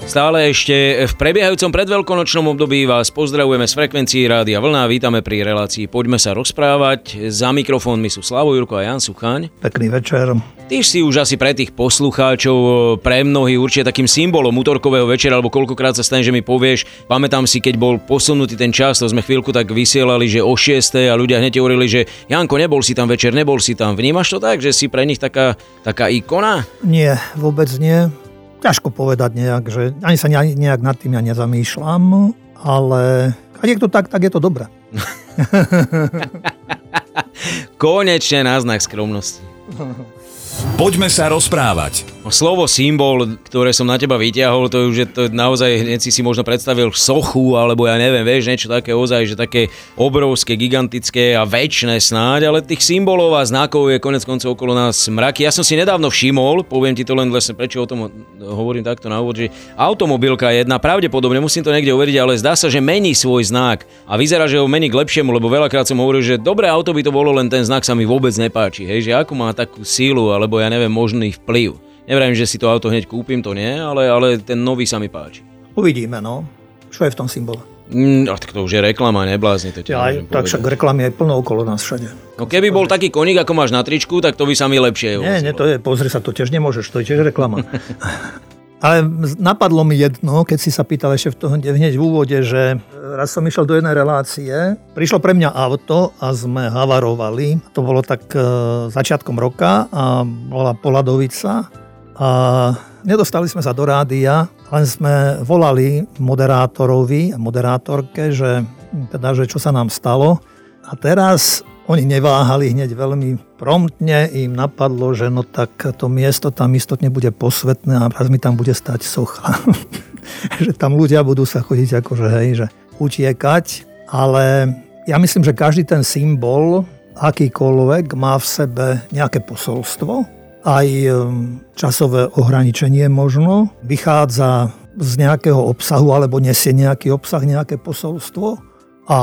Stále ešte v prebiehajúcom predveľkonočnom období vás pozdravujeme z frekvencií Rádia Vlna. Vítame pri relácii Poďme sa rozprávať. Za mikrofónmi sú Slavo Jurko a Jan Suchaň. Pekný večer. Ty si už asi pre tých poslucháčov, pre mnohých určite takým symbolom útorkového večera, alebo koľkokrát sa stane, že mi povieš, pamätám si, keď bol posunutý ten čas, to sme chvíľku tak vysielali, že o 6. a ľudia hneď hovorili, že Janko, nebol si tam večer, nebol si tam. Vnímaš to tak, že si pre nich taká, taká ikona? Nie, vôbec nie. Ťažko povedať nejak, že ani sa nejak nad tým ja nezamýšľam, ale ak je to tak, tak je to dobré. Konečne náznak skromnosti. Poďme sa rozprávať. Slovo symbol, ktoré som na teba vyťahol, to už je to naozaj, hneď si si možno predstavil sochu, alebo ja neviem, vieš, niečo také ozaj, že také obrovské, gigantické a väčšie snáď, ale tých symbolov a znakov je konec koncov okolo nás mraky. Ja som si nedávno všimol, poviem ti to len lesne, prečo o tom hovorím takto na úvod, že automobilka jedna, pravdepodobne musím to niekde overiť, ale zdá sa, že mení svoj znak a vyzerá, že ho mení k lepšiemu, lebo veľakrát som hovoril, že dobré auto by to bolo, len ten znak sa mi vôbec nepáči, hej, že ako má takú sílu, alebo ja neviem, možný vplyv. Nevrajím, že si to auto hneď kúpim, to nie, ale, ale ten nový sa mi páči. Uvidíme, no. Čo je v tom symbole? Mm, a tak to už je reklama, neblázni to ja, aj, Tak však reklamy je plno okolo nás všade. No keby bol taký koník, ako máš na tričku, tak to by sa mi lepšie Nie, nie, to je, pozri sa, to tiež nemôžeš, to je tiež reklama. Ale napadlo mi jedno, keď si sa pýtal ešte v toho, hneď v úvode, že raz som išiel do jednej relácie, prišlo pre mňa auto a sme havarovali. To bolo tak e, začiatkom roka a bola Poladovica a nedostali sme sa do rádia, len sme volali moderátorovi a moderátorke, že, teda, že čo sa nám stalo. A teraz oni neváhali hneď veľmi promptne, im napadlo, že no tak to miesto tam istotne bude posvetné a raz mi tam bude stať socha. že tam ľudia budú sa chodiť akože hej, že utiekať, ale ja myslím, že každý ten symbol, akýkoľvek, má v sebe nejaké posolstvo, aj um, časové ohraničenie možno, vychádza z nejakého obsahu alebo nesie nejaký obsah, nejaké posolstvo a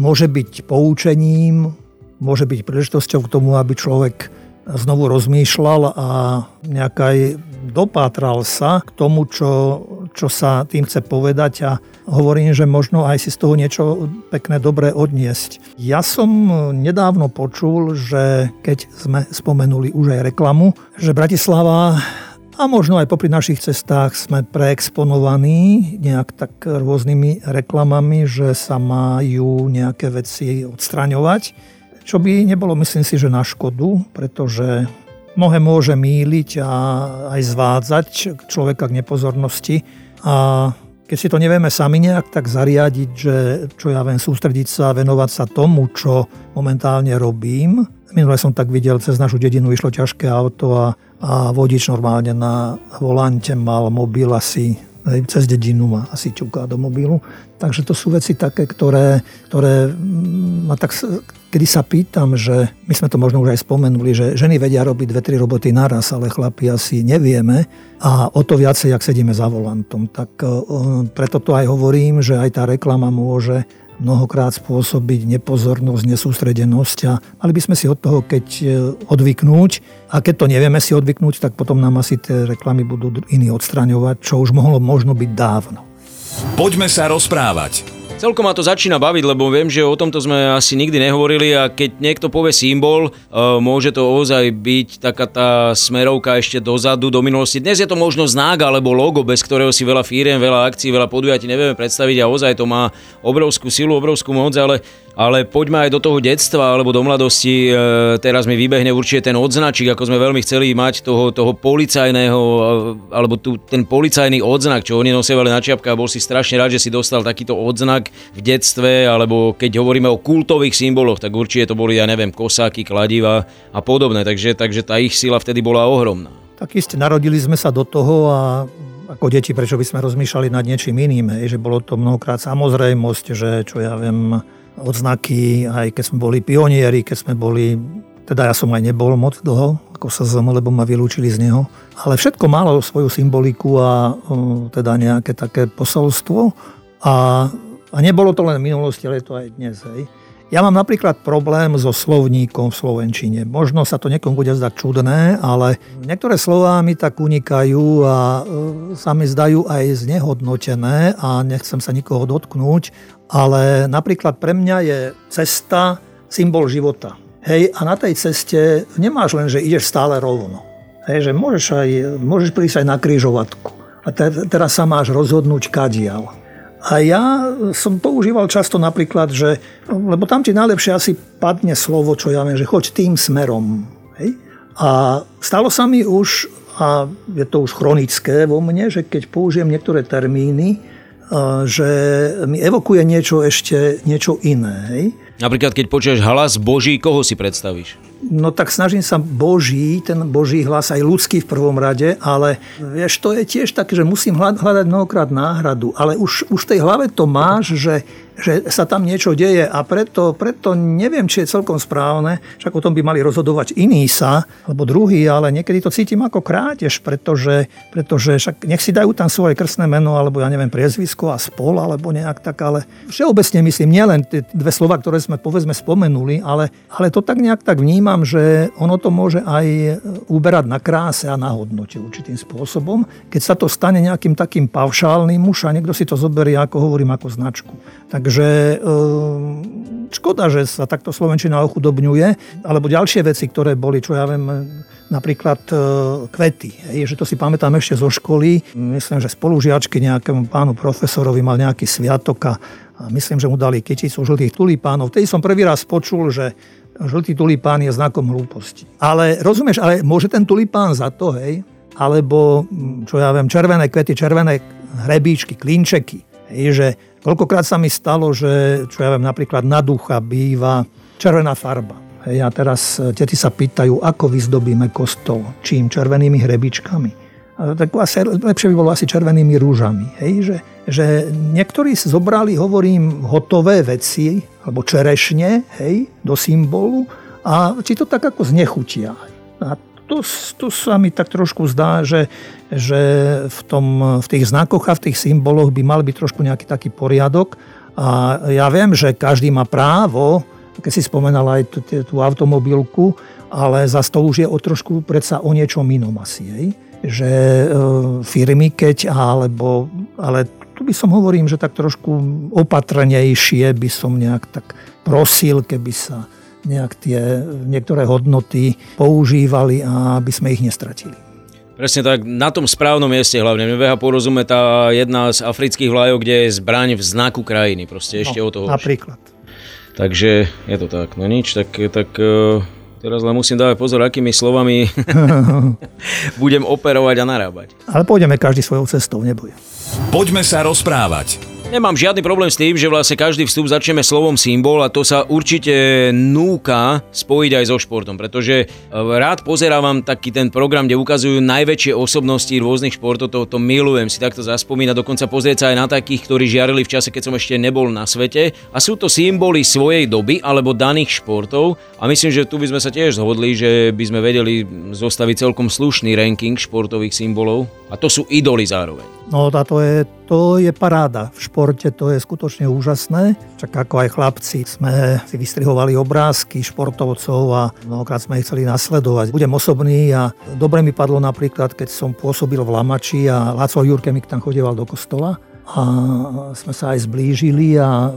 môže byť poučením, môže byť príležitosťou k tomu, aby človek znovu rozmýšľal a nejak aj dopátral sa k tomu, čo, čo sa tým chce povedať a hovorím, že možno aj si z toho niečo pekné, dobré odniesť. Ja som nedávno počul, že keď sme spomenuli už aj reklamu, že Bratislava a možno aj popri našich cestách sme preexponovaní nejak tak rôznymi reklamami, že sa majú nejaké veci odstraňovať, čo by nebolo, myslím si, že na škodu, pretože mnohé môže míliť a aj zvádzať človeka k nepozornosti a keď si to nevieme sami nejak tak zariadiť, že čo ja viem, sústrediť sa a venovať sa tomu, čo momentálne robím. Minule som tak videl, cez našu dedinu išlo ťažké auto a a vodič normálne na volante mal mobil asi cez dedinu ma asi čuká do mobilu. Takže to sú veci také, ktoré, ktoré mm, ma tak, kedy sa pýtam, že my sme to možno už aj spomenuli, že ženy vedia robiť dve, tri roboty naraz, ale chlapi asi nevieme a o to viacej, ak sedíme za volantom. Tak preto to aj hovorím, že aj tá reklama môže mnohokrát spôsobiť nepozornosť, nesústredenosť a mali by sme si od toho keď e, odvyknúť a keď to nevieme si odvyknúť, tak potom nám asi tie reklamy budú iní odstraňovať, čo už mohlo možno byť dávno. Poďme sa rozprávať. Celkom ma to začína baviť, lebo viem, že o tomto sme asi nikdy nehovorili a keď niekto povie symbol, e, môže to ozaj byť taká tá smerovka ešte dozadu, do minulosti. Dnes je to možno znak alebo logo, bez ktorého si veľa firiem, veľa akcií, veľa podujatí nevieme predstaviť a ozaj to má obrovskú silu, obrovskú moc, ale ale poďme aj do toho detstva alebo do mladosti. E, teraz mi vybehne určite ten odznačík, ako sme veľmi chceli mať toho, toho policajného, e, alebo tu, ten policajný odznak, čo oni nosievali na čiapka. Bol si strašne rád, že si dostal takýto odznak v detstve, alebo keď hovoríme o kultových symboloch, tak určite to boli, ja neviem, kosáky, kladiva a podobné. Takže, takže tá ich sila vtedy bola ohromná. Tak iste, narodili sme sa do toho a ako deti, prečo by sme rozmýšľali nad niečím iným, že bolo to mnohokrát samozrejmosť, že čo ja viem, odznaky, aj keď sme boli pionieri, keď sme boli, teda ja som aj nebol moc dlho, ako sa zom, lebo ma vylúčili z neho. Ale všetko malo svoju symboliku a teda nejaké také posolstvo. A, a nebolo to len v minulosti, ale to aj dnes. Hej. Ja mám napríklad problém so slovníkom v Slovenčine. Možno sa to niekomu bude zdať čudné, ale niektoré slová mi tak unikajú a e, sa mi zdajú aj znehodnotené a nechcem sa nikoho dotknúť, ale napríklad pre mňa je cesta symbol života. Hej, a na tej ceste nemáš len, že ideš stále rovno. Hej, že môžeš, aj, môžeš prísť aj na krížovatku. A te, teraz sa máš rozhodnúť kadiaľ. A ja som používal často napríklad, že, lebo tam ti najlepšie asi padne slovo, čo ja viem, že choď tým smerom. Hej? A stalo sa mi už, a je to už chronické vo mne, že keď použijem niektoré termíny, že mi evokuje niečo ešte, niečo iné. Hej? Napríklad, keď počuješ hlas Boží, koho si predstavíš? No tak snažím sa Boží, ten Boží hlas, aj ľudský v prvom rade, ale vieš, to je tiež také, že musím hľadať mnohokrát náhradu, ale už, už v tej hlave to máš, že že sa tam niečo deje a preto, preto neviem, či je celkom správne, však o tom by mali rozhodovať iní sa, alebo druhý, ale niekedy to cítim ako krátež, pretože, pretože však nech si dajú tam svoje krstné meno, alebo ja neviem, priezvisko a spol, alebo nejak tak, ale všeobecne myslím, nielen tie dve slova, ktoré sme povedzme spomenuli, ale, ale to tak nejak tak vnímam, že ono to môže aj uberať na kráse a na hodnote určitým spôsobom. Keď sa to stane nejakým takým paušálnym už a niekto si to zoberie, ako hovorím, ako značku. Takže Takže ehm, škoda, že sa takto Slovenčina ochudobňuje, alebo ďalšie veci, ktoré boli, čo ja viem, napríklad e, kvety. Je, že to si pamätám ešte zo školy. Myslím, že spolužiačky nejakému pánu profesorovi mal nejaký sviatok a, myslím, že mu dali kyticu žltých tulipánov. Vtedy som prvý raz počul, že žltý tulipán je znakom hlúposti. Ale rozumieš, ale môže ten tulipán za to, hej? Alebo, čo ja viem, červené kvety, červené hrebíčky, klinčeky. Hej, že Koľkokrát sa mi stalo, že čo ja viem, napríklad na ducha býva červená farba. Hej, a teraz e, tety sa pýtajú, ako vyzdobíme kostol. Čím? Červenými hrebičkami. Tak asi, lepšie by bolo asi červenými rúžami. Hej, že, že niektorí zobrali, hovorím, hotové veci, alebo čerešne, hej, do symbolu a či to tak ako znechutia. A to, to sa mi tak trošku zdá, že, že v, tom, v tých znakoch a v tých symboloch by mal byť trošku nejaký taký poriadok. A ja viem, že každý má právo, keď si spomenal aj tú, tú automobilku, ale za to už je o trošku predsa o niečom inom asi. Hej? Že e, firmy keď, alebo, ale tu by som hovorím, že tak trošku opatrnejšie by som nejak tak prosil, keby sa nejak tie niektoré hodnoty používali a aby sme ich nestratili. Presne tak, na tom správnom mieste hlavne. Mne veha porozume tá jedna z afrických vlajov, kde je zbraň v znaku krajiny. Proste ešte no, o toho. Napríklad. Takže je to tak. No nič, tak, tak uh, teraz len musím dávať pozor, akými slovami budem operovať a narábať. Ale pôjdeme každý svojou cestou, neboj. Poďme sa rozprávať. Nemám žiadny problém s tým, že vlastne každý vstup začneme slovom symbol a to sa určite núka spojiť aj so športom, pretože e, rád pozerávam taký ten program, kde ukazujú najväčšie osobnosti rôznych športov, to, to milujem si takto zaspomínať, dokonca pozrieť sa aj na takých, ktorí žiarili v čase, keď som ešte nebol na svete a sú to symboly svojej doby alebo daných športov a myslím, že tu by sme sa tiež zhodli, že by sme vedeli zostaviť celkom slušný ranking športových symbolov a to sú idoly zároveň. No táto je, to je paráda. V športe to je skutočne úžasné. Čak ako aj chlapci sme si vystrihovali obrázky športovcov a mnohokrát sme ich chceli nasledovať. Budem osobný a dobre mi padlo napríklad, keď som pôsobil v Lamači a Laco Jurkemik tam chodieval do kostola a sme sa aj zblížili a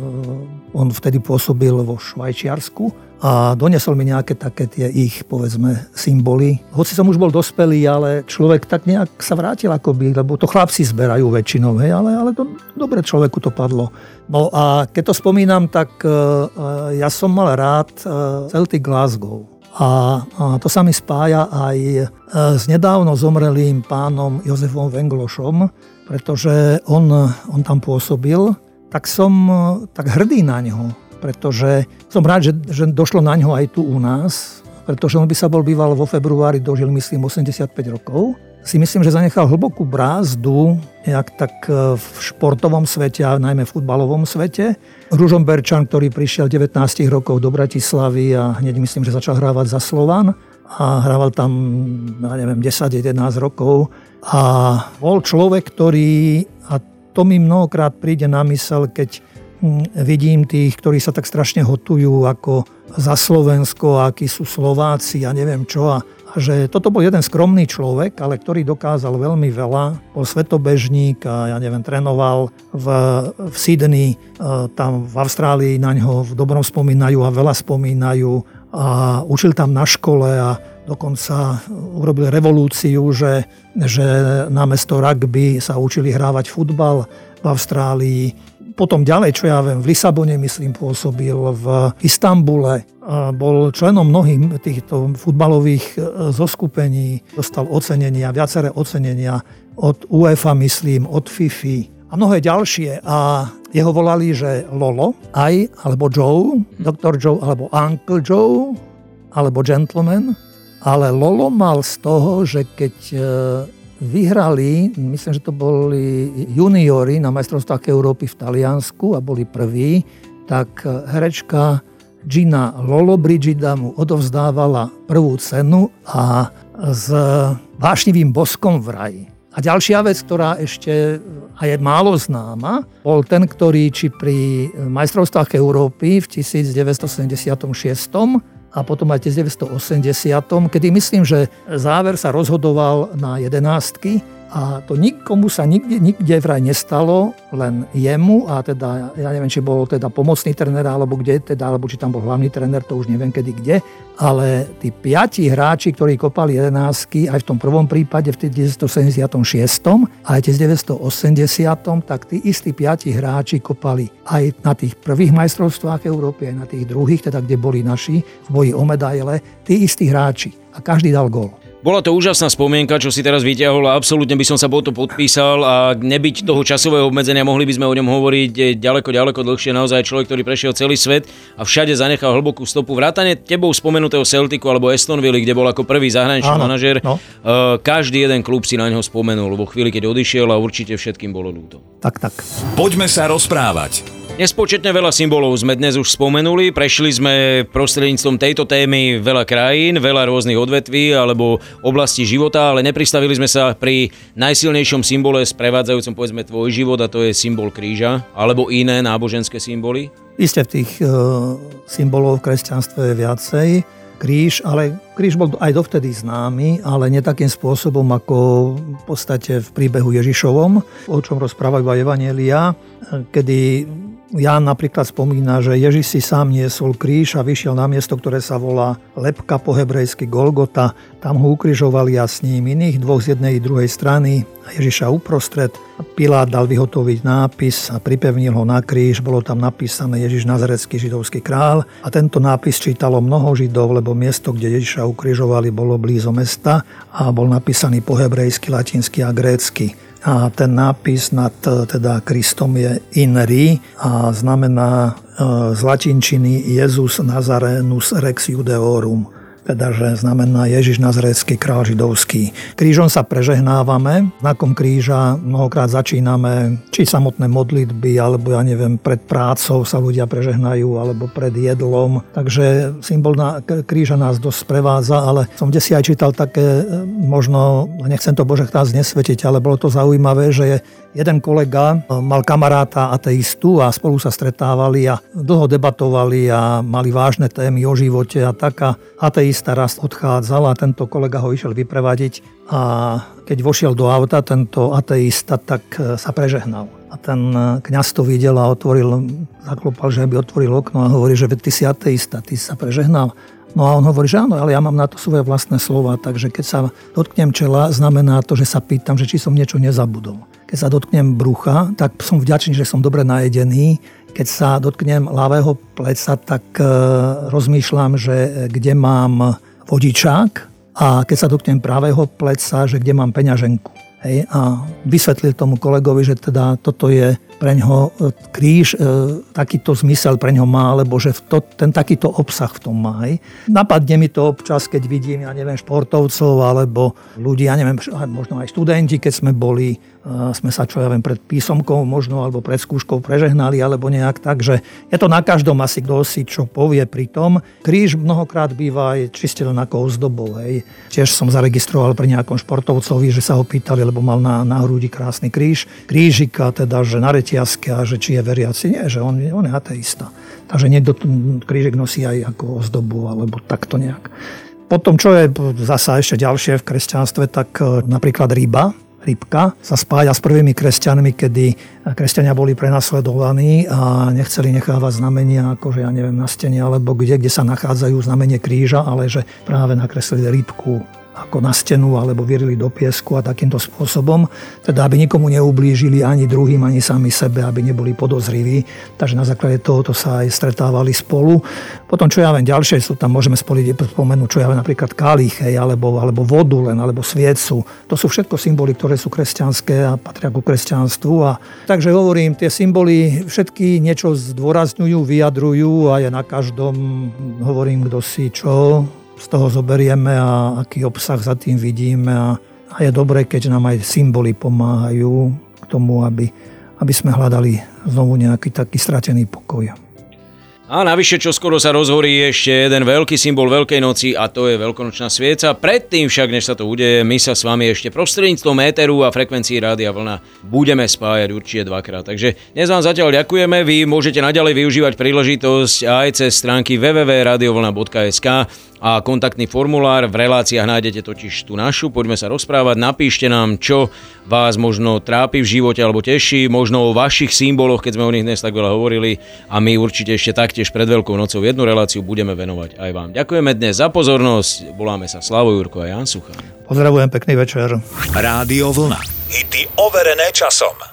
on vtedy pôsobil vo Švajčiarsku a donesol mi nejaké také tie ich, povedzme, symboly. Hoci som už bol dospelý, ale človek tak nejak sa vrátil akoby, lebo to chlapci zberajú väčšinou, hej, ale, ale to dobre človeku to padlo. No a keď to spomínam, tak uh, ja som mal rád Celtic Glasgow. A, a to sa mi spája aj s nedávno zomrelým pánom Jozefom Venglošom, pretože on, on tam pôsobil, tak som tak hrdý na neho pretože som rád, že, že došlo na ňo aj tu u nás, pretože on by sa bol býval vo februári, dožil myslím 85 rokov. Si myslím, že zanechal hlbokú brázdu nejak tak e, v športovom svete a najmä v futbalovom svete. Ružomberčan, ktorý prišiel 19 rokov do Bratislavy a hneď myslím, že začal hrávať za Slovan a hrával tam, ja neviem, 10-11 rokov a bol človek, ktorý, a to mi mnohokrát príde na mysel, keď hm, vidím tých, ktorí sa tak strašne hotujú ako za Slovensko, akí sú Slováci a neviem čo. A že toto bol jeden skromný človek, ale ktorý dokázal veľmi veľa. Bol svetobežník a ja neviem, trénoval v, v Sydney, e, tam v Austrálii na ňo v dobrom spomínajú a veľa spomínajú a učil tam na škole a dokonca urobil revolúciu, že, že namiesto rugby sa učili hrávať futbal v Austrálii potom ďalej, čo ja viem, v Lisabone, myslím, pôsobil, v Istambule, bol členom mnohých týchto futbalových e, zoskupení, dostal ocenenia, viaceré ocenenia od UEFA, myslím, od FIFA a mnohé ďalšie. A jeho volali, že Lolo, aj, alebo Joe, Dr. Joe, alebo Uncle Joe, alebo Gentleman. Ale Lolo mal z toho, že keď e, vyhrali, myslím, že to boli juniori na majstrovstvách Európy v Taliansku a boli prví, tak herečka Gina Lollobrigida mu odovzdávala prvú cenu a s vášnivým boskom v raji. A ďalšia vec, ktorá ešte a je málo známa, bol ten, ktorý či pri majstrovstvách Európy v 1976 a potom aj 1980, kedy myslím, že záver sa rozhodoval na jedenástky a to nikomu sa nikde, nikde vraj nestalo, len jemu a teda, ja neviem, či bol teda pomocný tréner alebo kde, teda, alebo či tam bol hlavný tréner, to už neviem kedy kde, ale tí piati hráči, ktorí kopali jedenáctky aj v tom prvom prípade v 1976 a aj v 1980, tak tí istí piati hráči kopali aj na tých prvých majstrovstvách Európy, aj na tých druhých, teda kde boli naši v boji o medaile, tí istí hráči a každý dal gól. Bola to úžasná spomienka, čo si teraz vyťahol a absolútne by som sa bol to podpísal a nebyť toho časového obmedzenia, mohli by sme o ňom hovoriť ďaleko, ďaleko dlhšie. Naozaj človek, ktorý prešiel celý svet a všade zanechal hlbokú stopu. Vrátane tebou spomenutého Celticu alebo Estonville, kde bol ako prvý zahraničný Áno, manažer. No. Uh, každý jeden klub si na neho spomenul vo chvíli, keď odišiel a určite všetkým bolo ľúto. Tak, tak. Poďme sa rozprávať. Nespočetne veľa symbolov sme dnes už spomenuli, prešli sme prostredníctvom tejto témy veľa krajín, veľa rôznych odvetví alebo oblasti života, ale nepristavili sme sa pri najsilnejšom symbole sprevádzajúcom povedzme tvoj život a to je symbol kríža alebo iné náboženské symboly. Isté tých uh, symbolov v kresťanstve je viacej kríž, ale kríž bol aj dovtedy známy, ale nie takým spôsobom ako v podstate v príbehu Ježišovom, o čom rozprávajú aj Evanielia, kedy Ján napríklad spomína, že Ježiš si sám niesol kríž a vyšiel na miesto, ktoré sa volá Lepka po hebrejsky Golgota. Tam ho ukrižovali a s ním iných dvoch z jednej i druhej strany a Ježiša uprostred. Pilát dal vyhotoviť nápis a pripevnil ho na kríž. Bolo tam napísané Ježiš Nazarecký židovský král a tento nápis čítalo mnoho židov, lebo miesto, kde Ježiša ukrižovali, bolo blízo mesta a bol napísaný po hebrejsky, latinsky a grécky a ten nápis nad e, teda Kristom je Inri a znamená e, z latinčiny Jezus Nazarenus Rex Judeorum teda že znamená Ježiš Nazarecký král židovský. Krížom sa prežehnávame, znakom kríža mnohokrát začíname či samotné modlitby, alebo ja neviem, pred prácou sa ľudia prežehnajú, alebo pred jedlom. Takže symbol na kríža nás dosť sprevádza, ale som desi aj čítal také, e, možno, nechcem to Bože nás nesvetiť, ale bolo to zaujímavé, že je jeden kolega e, mal kamaráta ateistu a spolu sa stretávali a dlho debatovali a mali vážne témy o živote a taká ateista ateista raz odchádzal a tento kolega ho išiel vyprevadiť a keď vošiel do auta tento ateista, tak e, sa prežehnal. A ten e, kňaz to videl a otvoril, zaklopal, že by otvoril okno a hovorí, že ty si ateista, ty sa prežehnal. No a on hovorí, že áno, ale ja mám na to svoje vlastné slova, takže keď sa dotknem čela, znamená to, že sa pýtam, že či som niečo nezabudol. Keď sa dotknem brucha, tak som vďačný, že som dobre najedený keď sa dotknem ľavého pleca, tak e, rozmýšľam, že kde mám vodičák a keď sa dotknem pravého pleca, že kde mám peňaženku. Hej, a vysvetlil tomu kolegovi, že teda toto je pre ňoho e, kríž, e, takýto zmysel pre ňo má, alebo že to, ten takýto obsah v tom má. Hej. Napadne mi to občas, keď vidím, ja neviem, športovcov, alebo ľudí, ja neviem, možno aj študenti, keď sme boli sme sa, čo ja viem, pred písomkou možno alebo pred skúškou prežehnali alebo nejak tak, že je to na každom asi, kto si čo povie pri tom. Kríž mnohokrát býva aj čiste len ako ozdobou. Hej. Tiež som zaregistroval pri nejakom športovcovi, že sa ho pýtali, lebo mal na, na hrúdi krásny kríž. Krížika, teda, že na reťazke a že či je veriaci. Nie, že on, on je ateista. Takže niekto krížek nosí aj ako ozdobu, alebo takto nejak. Potom, čo je zasa ešte ďalšie v kresťanstve, tak e, napríklad ryba, rybka sa spája s prvými kresťanmi, kedy kresťania boli prenasledovaní a nechceli nechávať znamenia, akože ja neviem, na stene alebo kde, kde sa nachádzajú znamenie kríža, ale že práve nakreslili rybku ako na stenu alebo vyrili do piesku a takýmto spôsobom, teda aby nikomu neublížili ani druhým, ani sami sebe, aby neboli podozriví. Takže na základe tohoto sa aj stretávali spolu. Potom, čo ja viem, ďalšie sú tam, môžeme spoliť, spomenúť, čo ja viem, napríklad kalich, alebo, alebo vodu len, alebo sviecu. To sú všetko symboly, ktoré sú kresťanské a patria ku kresťanstvu. A, takže hovorím, tie symboly všetky niečo zdôrazňujú, vyjadrujú a je na každom, hovorím, kto si čo z toho zoberieme a aký obsah za tým vidíme a, a je dobré, keď nám aj symboly pomáhajú k tomu, aby, aby sme hľadali znovu nejaký taký stratený pokoj. A navyše, čo skoro sa rozhorí ešte jeden veľký symbol Veľkej noci a to je veľkonočná svieca. Predtým však, než sa to udeje, my sa s vami ešte prostredníctvom éteru a frekvencií Rádia Vlna budeme spájať určite dvakrát. Takže dnes vám zatiaľ ďakujeme, vy môžete naďalej využívať príležitosť aj cez stránky www.radiovlna.sk a kontaktný formulár. V reláciách nájdete totiž tú našu. Poďme sa rozprávať. Napíšte nám, čo vás možno trápi v živote alebo teší, možno o vašich symboloch, keď sme o nich dnes tak veľa hovorili a my určite ešte taktiež pred Veľkou nocou jednu reláciu budeme venovať aj vám. Ďakujeme dnes za pozornosť. Voláme sa Slavo Jurko a Jan Suchan. Pozdravujem, pekný večer. Rádio Vlna. Hity overené časom.